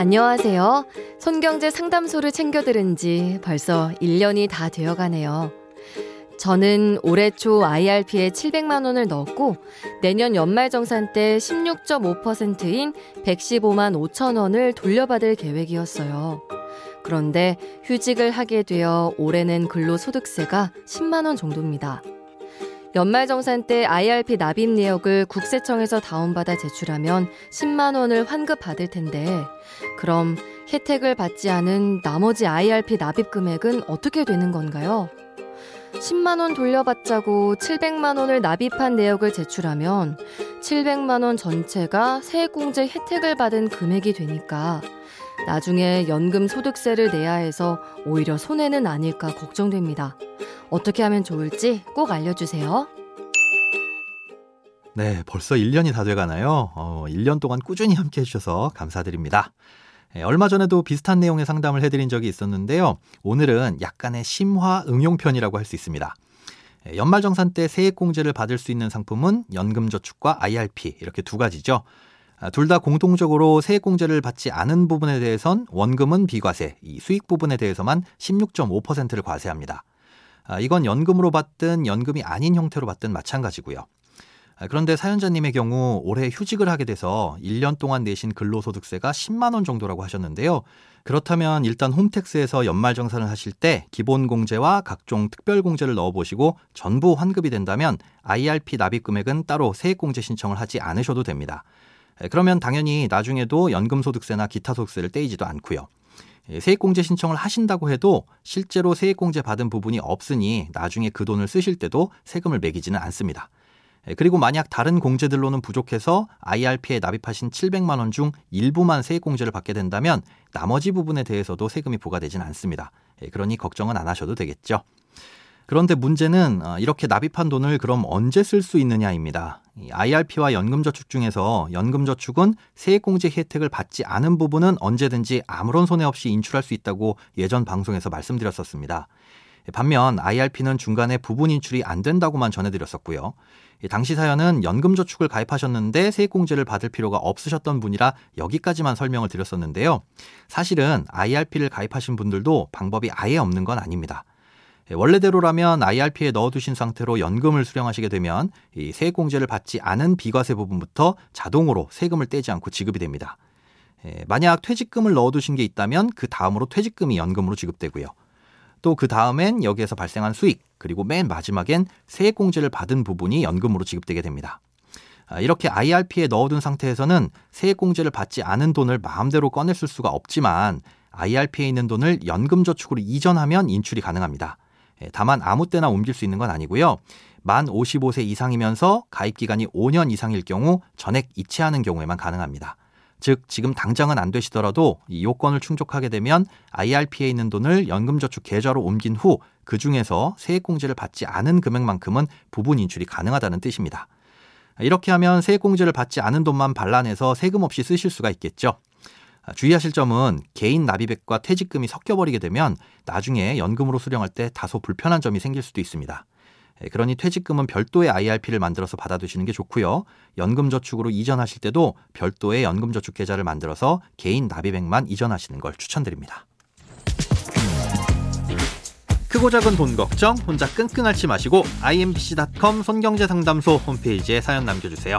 안녕하세요. 손경제 상담소를 챙겨 들은 지 벌써 1년이 다 되어 가네요. 저는 올해 초 IRP에 700만 원을 넣었고 내년 연말정산 때 16.5%인 115만 5천 원을 돌려받을 계획이었어요. 그런데 휴직을 하게 되어 올해는 근로소득세가 10만 원 정도입니다. 연말정산 때 IRP 납입 내역을 국세청에서 다운받아 제출하면 10만 원을 환급받을 텐데 그럼 혜택을 받지 않은 나머지 IRP 납입 금액은 어떻게 되는 건가요? 10만 원 돌려받자고 700만 원을 납입한 내역을 제출하면 700만 원 전체가 세액공제 혜택을 받은 금액이 되니까 나중에 연금 소득세를 내야 해서 오히려 손해는 아닐까 걱정됩니다. 어떻게 하면 좋을지 꼭 알려주세요. 네, 벌써 1년이 다 돼가나요? 어, 1년 동안 꾸준히 함께 해주셔서 감사드립니다. 예, 얼마 전에도 비슷한 내용의 상담을 해드린 적이 있었는데요. 오늘은 약간의 심화 응용편이라고 할 수 있습니다. 예, 연말정산 때 세액공제를 받을 수 있는 상품은 연금저축과 IRP 이렇게 두 가지죠. 아, 둘다 공통적으로 세액공제를 받지 않은 부분에 대해선 원금은 비과세, 이 수익 부분에 대해서만 16.5%를 과세합니다. 아, 이건 연금으로 받든 연금이 아닌 형태로 받든 마찬가지고요. 아, 그런데 사연자님의 경우 올해 휴직을 하게 돼서 1년 동안 내신 근로소득세가 10만 원 정도라고 하셨는데요. 그렇다면 일단 홈택스에서 연말정산을 하실 때 기본공제와 각종 특별공제를 넣어보시고 전부 환급이 된다면 IRP 납입 금액은 따로 세액공제 신청을 하지 않으셔도 됩니다. 그러면 당연히 나중에도 연금소득세나 기타 소득세를 떼이지도 않고요. 세액공제 신청을 하신다고 해도 실제로 세액공제 받은 부분이 없으니 나중에 그 돈을 쓰실 때도 세금을 매기지는 않습니다. 그리고 만약 다른 공제들로는 부족해서 IRP에 납입하신 700만 원 중 일부만 세액공제를 받게 된다면 나머지 부분에 대해서도 세금이 부과되지는 않습니다. 그러니 걱정은 안 하셔도 되겠죠. 그런데 문제는 어, 이렇게 납입한 돈을 그럼 언제 쓸 수 있느냐입니다. IRP와 연금저축 중에서 연금저축은 세액공제 혜택을 받지 않은 부분은 언제든지 아무런 손해 없이 인출할 수 있다고 예전 방송에서 말씀드렸었습니다. 반면 IRP는 중간에 부분 인출이 안 된다고만 전해드렸었고요. 당시 사연은 연금저축을 가입하셨는데 세액공제를 받을 필요가 없으셨던 분이라 여기까지만 설명을 드렸었는데요. 사실은 IRP를 가입하신 분들도 방법이 아예 없는 건 아닙니다. 예, 원래대로라면 IRP에 넣어두신 상태로 연금을 수령하시게 되면 이 세액공제를 받지 않은 비과세 부분부터 자동으로 세금을 떼지 않고 지급이 됩니다. 예, 만약 퇴직금을 넣어두신 게 있다면 그 다음으로 퇴직금이 연금으로 지급되고요. 또 그 다음엔 여기에서 발생한 수익 그리고 맨 마지막엔 세액공제를 받은 부분이 연금으로 지급되게 됩니다. 아, 이렇게 IRP에 넣어둔 상태에서는 세액공제를 받지 않은 돈을 마음대로 꺼낼 수가 없지만 IRP에 있는 돈을 연금저축으로 이전하면 인출이 가능합니다. 예, 다만 아무 때나 옮길 수 있는 건 아니고요. 만 55세 이상이면서 가입 기간이 5년 이상일 경우 전액 이체하는 경우에만 가능합니다. 즉 지금 당장은 안 되시더라도 이 요건을 충족하게 되면 IRP에 있는 돈을 연금저축 계좌로 옮긴 후 그 중에서 세액공제를 받지 않은 금액만큼은 부분 인출이 가능하다는 뜻입니다. 이렇게 하면 세액공제를 받지 않은 돈만 반란해서 세금 없이 쓰실 수가 있겠죠. 아, 주의하실 점은 개인 납입액과 퇴직금이 섞여버리게 되면 나중에 연금으로 수령할 때 다소 불편한 점이 생길 수도 있습니다. 예, 그러니 퇴직금은 별도의 IRP를 만들어서 받아두시는 게 좋고요. 연금저축으로 이전하실 때도 별도의 연금저축 계좌를 만들어서 개인 납입액만 이전하시는 걸 추천드립니다. 크고 작은 돈 걱정 혼자 끙끙 앓지 마시고 imbc.com 손경제상담소 홈페이지에 사연 남겨주세요.